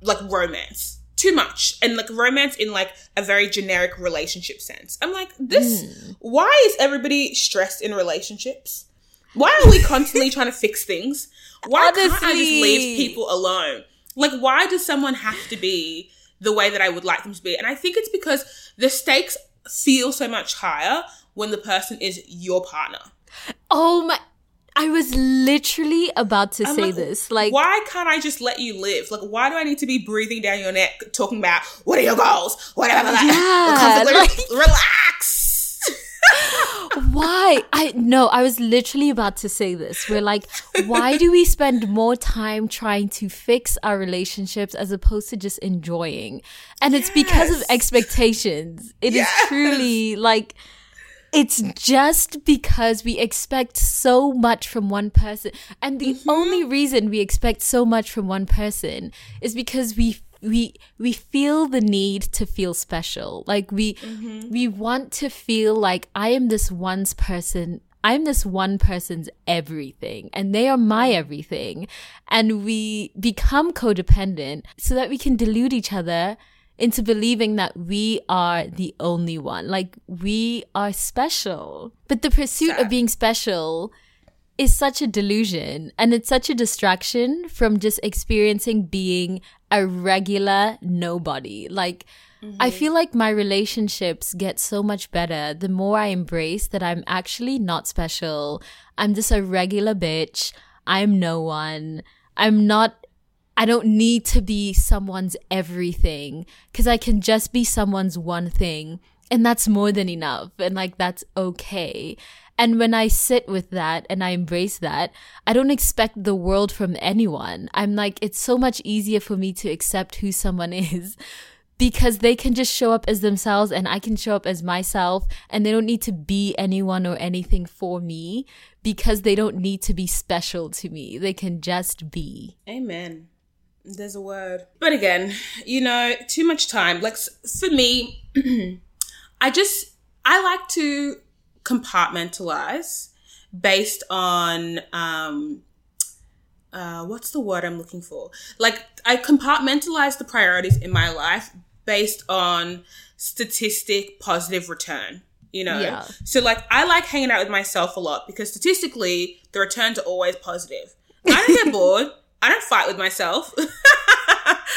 like romance too much and like romance in like a very generic relationship sense. I'm like this Hmm. why is everybody stressed in relationships? Why are we constantly trying to fix things? Why can't i just leave people alone? Like why does someone have to be the way that i would like them to be? And i think it's because the stakes feel so much higher when the person is your partner. Oh my i was literally about to I'm say like, this like why can't I just let you live? Like, why do I need to be breathing down your neck, talking about what are your goals? Whatever. Yeah, like- relax. why i no i was literally about to say this we're like why do we spend more time trying to fix our relationships as opposed to just enjoying and it's because of expectations It is Yes. truly like it's just because we expect so much from one person and the Mm-hmm. only reason we expect so much from one person is because we we we feel the need to feel special like we Mm-hmm. we want to feel like i am this one's person i'm this one person's everything and they are my everything and we become codependent so that we can delude each other into believing that we are the only one. Like we are special. But the pursuit of being special is such a delusion and it's such a distraction from just experiencing being a regular nobody. Like, I mm-hmm. feel like my relationships get so much better the more I embrace that I'm actually not special. I'm just a regular bitch. I'm no one. I'm not I don't need to be someone's everything because I can just be someone's one thing. And that's more than enough. And like, that's okay. And when I sit with that and I embrace that, I don't expect the world from anyone. I'm like, it's so much easier for me to accept who someone is because they can just show up as themselves and I can show up as myself and they don't need to be anyone or anything for me because they don't need to be special to me. They can just be. Amen. There's a word. But again, you know, too much time. Like for me, I just I like to compartmentalize based on um uh what's the word I'm looking for? Like I compartmentalize the priorities in my life based on statistic positive return. You know, Yeah. so like I like hanging out with myself a lot because statistically the returns are always positive. I don't get bored. I don't fight with myself.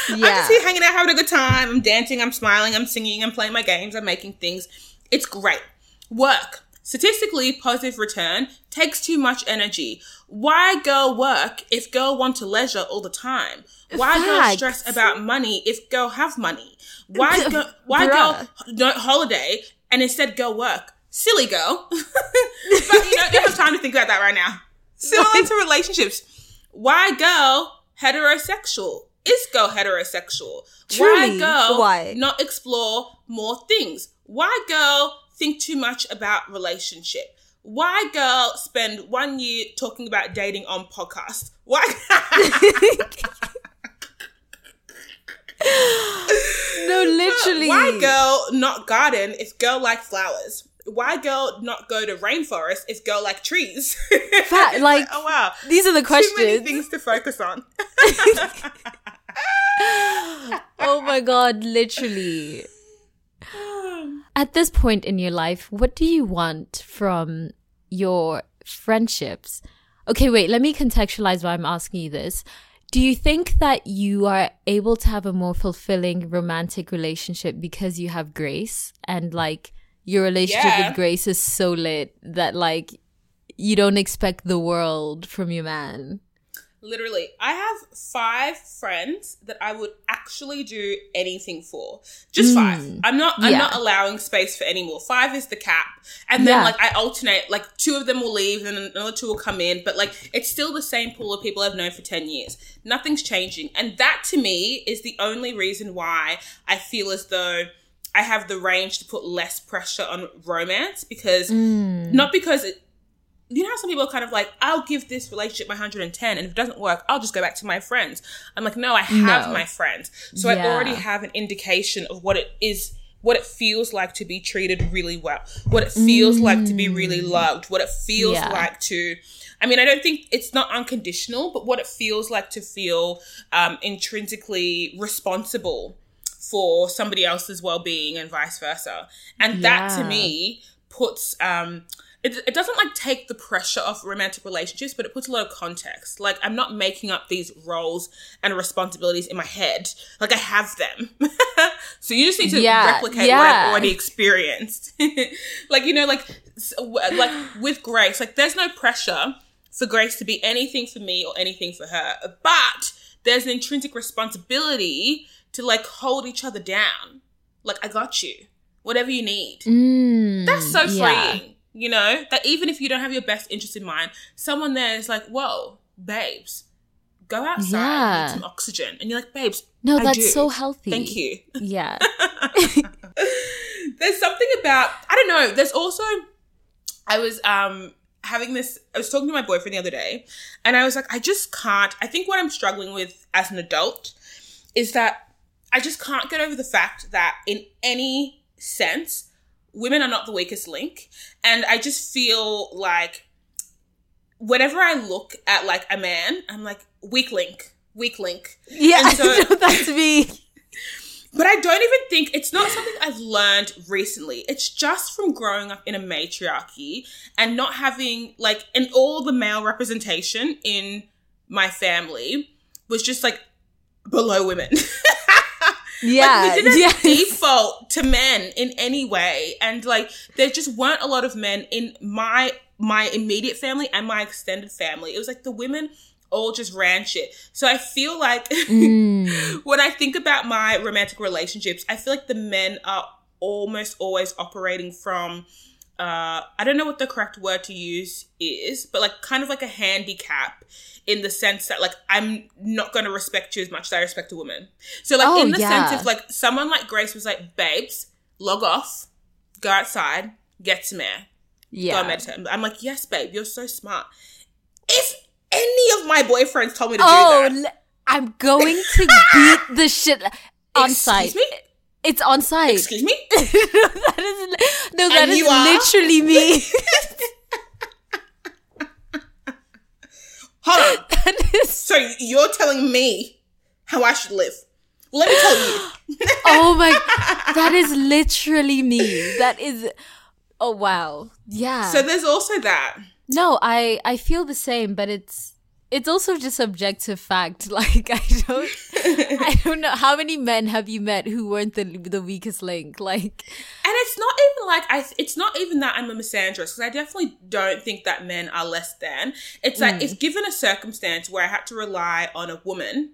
I'm Yeah. just here hanging out, having a good time. I'm dancing, I'm smiling, I'm singing, I'm playing my games, I'm making things. It's great. Work. Statistically, positive return takes too much energy. Why girl work if girl want to leisure all the time? Why girl stress about money if girl have money? Why go, why girl don't holiday and instead go work? Silly girl. but you don't have time to think about that right now. Similar to relationships. Why girl heterosexual? Is girl heterosexual? why Truly, girl why? not explore more things? Why girl think too much about relationship? Why girl spend one year talking about dating on podcast? Why? No, literally. Why girl not garden if girl like flowers? Why girl not go to rainforest if girl like trees? Fact, like, oh wow, These are the questions. too many things to focus on. Oh my god, literally. At this point in your life, what do you want from your friendships? Okay, wait, let me contextualize why I'm asking you this. Do you think that you are able to have a more fulfilling romantic relationship because you have Grace and like your relationship Yeah. with Grace is so lit that like you don't expect the world from your man? Literally, I have five friends that I would actually do anything for. Just five. I'm not. I'm Mm. Yeah. not allowing space for any more. Five is the cap, and then Yeah. like I alternate. Like two of them will leave, and another two will come in. But like it's still the same pool of people I've known for ten years. Nothing's changing, and that to me is the only reason why I feel as though. I have the range to put less pressure on romance because Mm. not because it, you know how some people are kind of like, I'll give this relationship my 110, and if it doesn't work, I'll just go back to my friends. I'm like, no, I have No. my friends. So I already have an indication of what it is, what it feels like to be treated really well, what it feels like to be really loved, what it feels Mm. Yeah. like to. I mean, I don't think it's not unconditional, but what it feels like to feel um, intrinsically responsible for somebody else's well-being and vice versa. And that to me puts um it, it doesn't like take the pressure off romantic relationships but it puts a lot of context. Like i'm not making up these roles and responsibilities in my head. Like i have them. So you just need to Yeah, replicate what i've already experienced. Like you know like like with grace like there's no pressure for grace to be anything for me or anything for her but there's an intrinsic responsibility to like hold each other down like i got you whatever you need Mm, that's so freeing you know that even if you don't have your best interest in mind someone there is like whoa babes go outside Yeah. get some oxygen and you're like babes No, I that's do. so healthy. thank you Yeah. there's something about I don't know. There's also I was um having this I was talking to my boyfriend the other day and I was like I just can't I think what I'm struggling with as an adult is that I just can't get over the fact that in any sense women are not the weakest link and I just feel like whenever I look at like a man I'm like weak link weak link Yeah, And so- that's me. But I don't even think it's not something I've learned recently. It's just from growing up in a matriarchy and not having like and all the male representation in my family was just like below women. Yeah. like, we didn't yes. default to men in any way, and like there just weren't a lot of men in my my immediate family and my extended family. It was like the women all just ran shit. So I feel like Mm. when I think about my romantic relationships, I feel like the men are almost always operating from uh I don't know what the correct word to use is, but like kind of like a handicap in the sense that like I'm not going to respect you as much as I respect a woman. So like Oh, in the yeah. sense of like someone like Grace was like, "Babes, log off, go outside, get some air, go Yeah. meditate." I'm like, "Yes, babe, you're so smart." If any of my boyfriends told me to Oh, do that, l- I'm going to beat the shit on excuse site. me, It's on site. excuse me. no, that is no, that is literally me. Hold on. that is So you're telling me how I should live? Let me tell you. oh my that is literally me. That is oh wow. Yeah. So there's also that. no, I I feel the same, but it's it's also just objective fact. Like I don't I don't know how many men have you met who weren't the the weakest link? Like And it's not even like I. It's not even that I'm a misandrist because I definitely don't think that men are less than. It's like mm. if given a circumstance where I had to rely on a woman,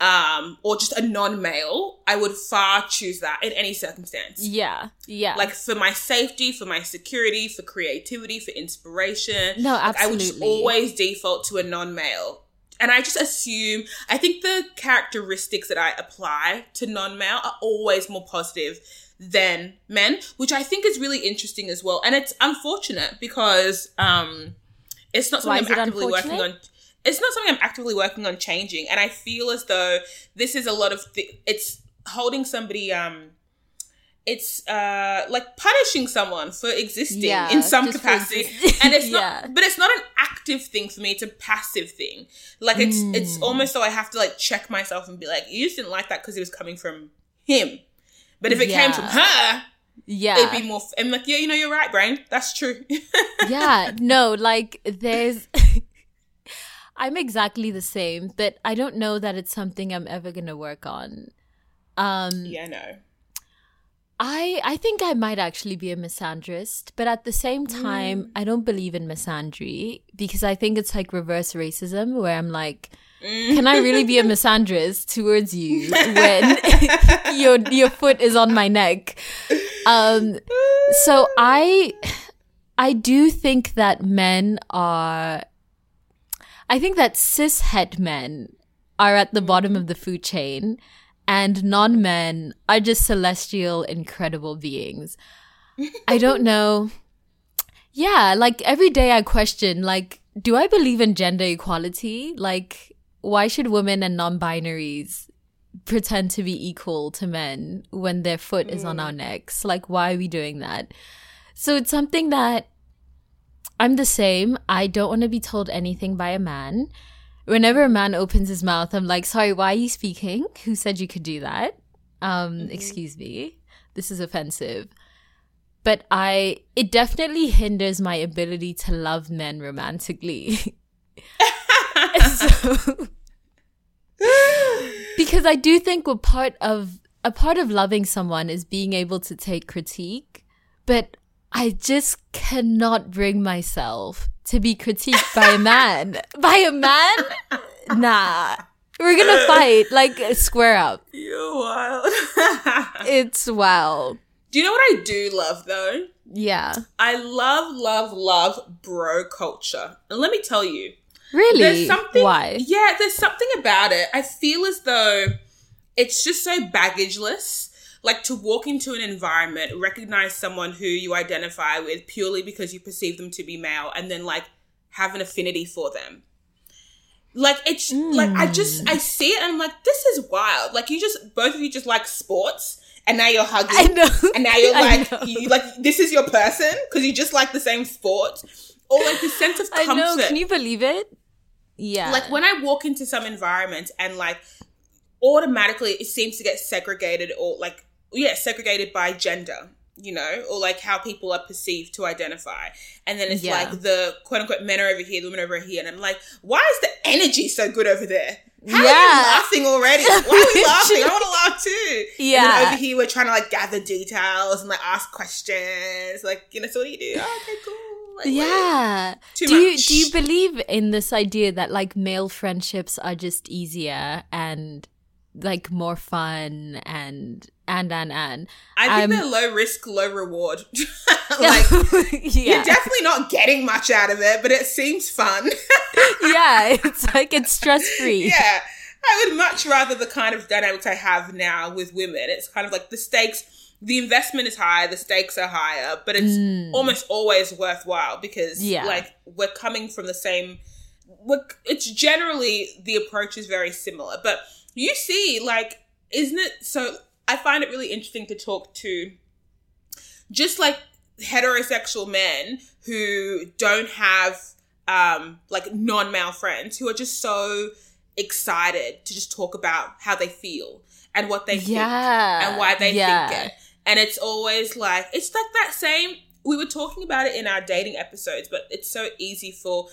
um, or just a non-male, I would far choose that in any circumstance. yeah. Yeah. Like for my safety, for my security, for creativity, for inspiration. No, Like, I would just always default to a non-male. And I just assume, I think the characteristics that I apply to non-male are always more positive than men, which I think is really interesting as well. And it's unfortunate because um it's not something I'm actively working on. It's not something I'm actively working on changing. And I feel as though this is a lot of th- it's holding somebody um it's uh like punishing someone for existing Yeah, in some capacity and it's Yeah. not but it's not an active thing for me it's a passive thing like it's Hmm. it's almost so i have to like check myself and be like you just didn't like that because it was coming from him but if it came from her yeah. it'd be more f- and like yeah you know you're right brain that's true yeah, no, like there's I'm exactly the same, but I don't know that it's something I'm ever going to work on. Um yeah no I I think I might actually be a misandrist, but at the same time, I don't believe in misandry because I think it's like reverse racism where I'm like can I really be a misandrist towards you when your your foot is on my neck? Um so I I do think that men are I think that cis het men are at the mm. bottom of the food chain and non men are just celestial, incredible beings. I don't know. Yeah, like every day I question, like, do I believe in gender equality? Like, why should women and non binaries pretend to be equal to men when their foot is on mm. our necks? Like, why are we doing that? So it's something that I'm the same. I don't want to be told anything by a man. Whenever a man opens his mouth, I'm like, sorry, why are you speaking? Who said you could do that? Um, excuse me. This is offensive. But I, it definitely hinders my ability to love men romantically. so, because I do think a part of a part of loving someone is being able to take critique, but I just cannot bring myself to be critiqued by a man. by a man? Nah. We're gonna fight, like square up. you're wild It's wild. do you know what i do love though Yeah. i love love love bro culture and let me tell you Really? There's something. Why? Yeah, there's something about it. I feel as though it's just so baggageless. Like to walk into an environment, recognize someone who you identify with purely because you perceive them to be male, and then like have an affinity for them. Like it's like I just I hmm. see it and I'm like, this is wild. Like you just both of you just like sports, and now you're hugging. I know. And now you're like, you, like this is your person because you just like the same sport, or like the sense of I comfort. know. Can you believe it? Yeah. Like when I walk into some environment and like automatically it seems to get segregated or like yeah segregated by gender you know or like how people are perceived to identify and then it's Yeah. like the quote unquote men are over here the women are over here and i'm like why is the energy so good over there how are Yeah. you laughing already? Why are we laughing? I want to laugh too. Yeah. over here, we're trying to like gather details and like ask questions. Like, you know, so what do you do? Oh, okay, cool. Like, Yeah. Do you do you believe in this idea that like male friendships are just easier and like more fun and and and and I think Um, they're low risk, low reward. like, yeah. you're definitely not getting much out of it, but it seems fun. yeah, it's like it's stress free. yeah. I would much rather the kind of dynamics I have now with women. It's kind of like the stakes, the investment is high, the stakes are higher, but it's almost always worthwhile because, Mm. Yeah. like, we're coming from the same. We're, it's generally the approach is very similar, but you see, like, isn't it? So I find it really interesting to talk to just like heterosexual men who don't have um like non-male friends who are just so excited to just talk about how they feel and what they Yeah. think and why they yeah. think it and it's always like it's like that same we were talking about it in our dating episodes but it's so easy for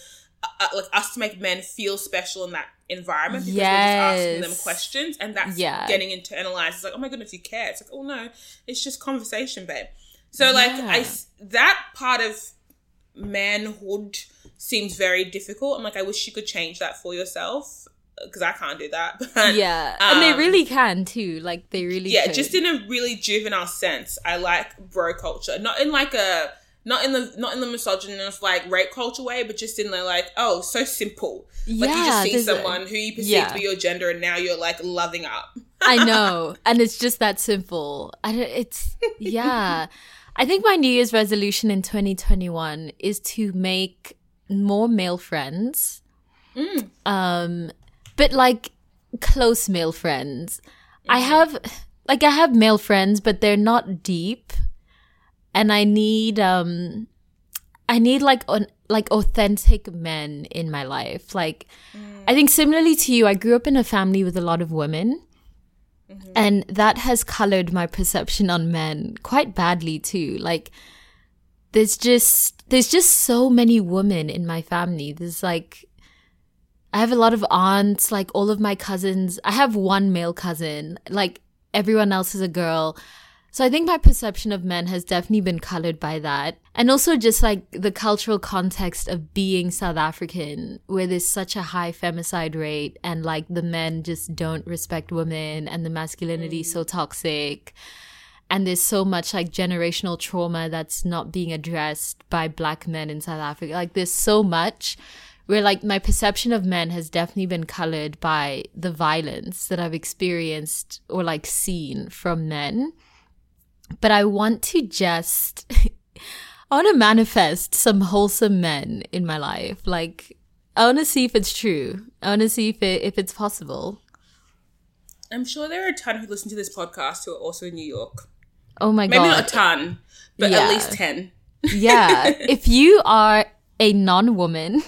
uh, like us to make men feel special in that environment because we're just asking them questions and that's Yeah. getting internalized it's like oh my goodness you care it's like oh no it's just conversation babe so like Yeah. i that part of manhood seems very difficult i'm like i wish you could change that for yourself because i can't do that but Yeah. and they um, really can too. Like they really yeah could. just in a really juvenile sense i like bro culture not in like a not in the not in the misogynist like rape culture way but just in the like oh so simple like you just see there's a- someone who you perceive yeah. to be your gender and now you're like loving up I know. And it's just that simple. I don't, it's, yeah. I think my New Year's resolution in 2021 is to make more male friends. Um, but like close male friends. I have, like, I have male friends, but they're not deep. And I need, um, I need like on like authentic men in my life. Like I think similarly to you, I grew up in a family with a lot of women. And that has colored my perception on men quite badly too. Like there's just there's just so many women in my family. There's like I have a lot of aunts, like all of my cousins. I have one male cousin. Like everyone else is a girl. So I think my perception of men has definitely been colored by that. And also just like the cultural context of being South African, where there's such a high femicide rate and like the men just don't respect women and the masculinity is so mm. toxic. And there's so much like generational trauma that's not being addressed by black men in South Africa. Like there's so much where like my perception of men has definitely been colored by the violence that I've experienced or like seen from men but I want to just I want to manifest some wholesome men in my life. Like I want to see if it's true. I want to see if it if it's possible. i'm sure there are a ton who listen to this podcast who are also in new york Oh my maybe god. Maybe not a ton but Yeah. at least 10 yeah. If you are a non-woman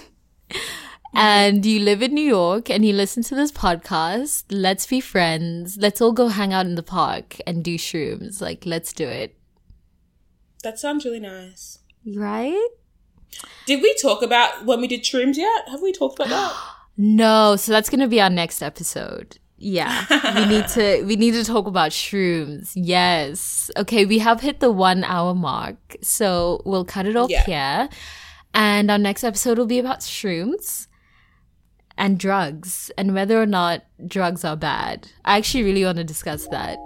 Mm-hmm. and you live in New York and you listen to this podcast, let's be friends. Let's all go hang out in the park and do shrooms. Like let's do it. that sounds really nice Right? did we talk about when we did shrooms yet have we talked about that No, so that's gonna be our next episode. Yeah, we need to we need to talk about shrooms. Yes. Okay, we have hit the one hour mark, so we'll cut it off Yeah. here, and our next episode will be about shrooms and drugs and whether or not drugs are bad. I actually really want to discuss that.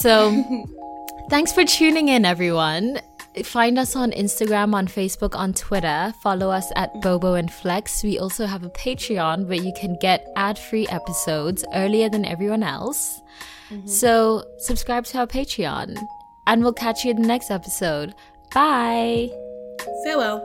So, thanks for tuning in, everyone. Find us on Instagram, on Facebook, on Twitter. Follow us at Bobo and Flex. We also have a Patreon where you can get ad free episodes earlier than everyone else. Mm-hmm. So, subscribe to our Patreon. And we'll catch you in the next episode. Bye. farewell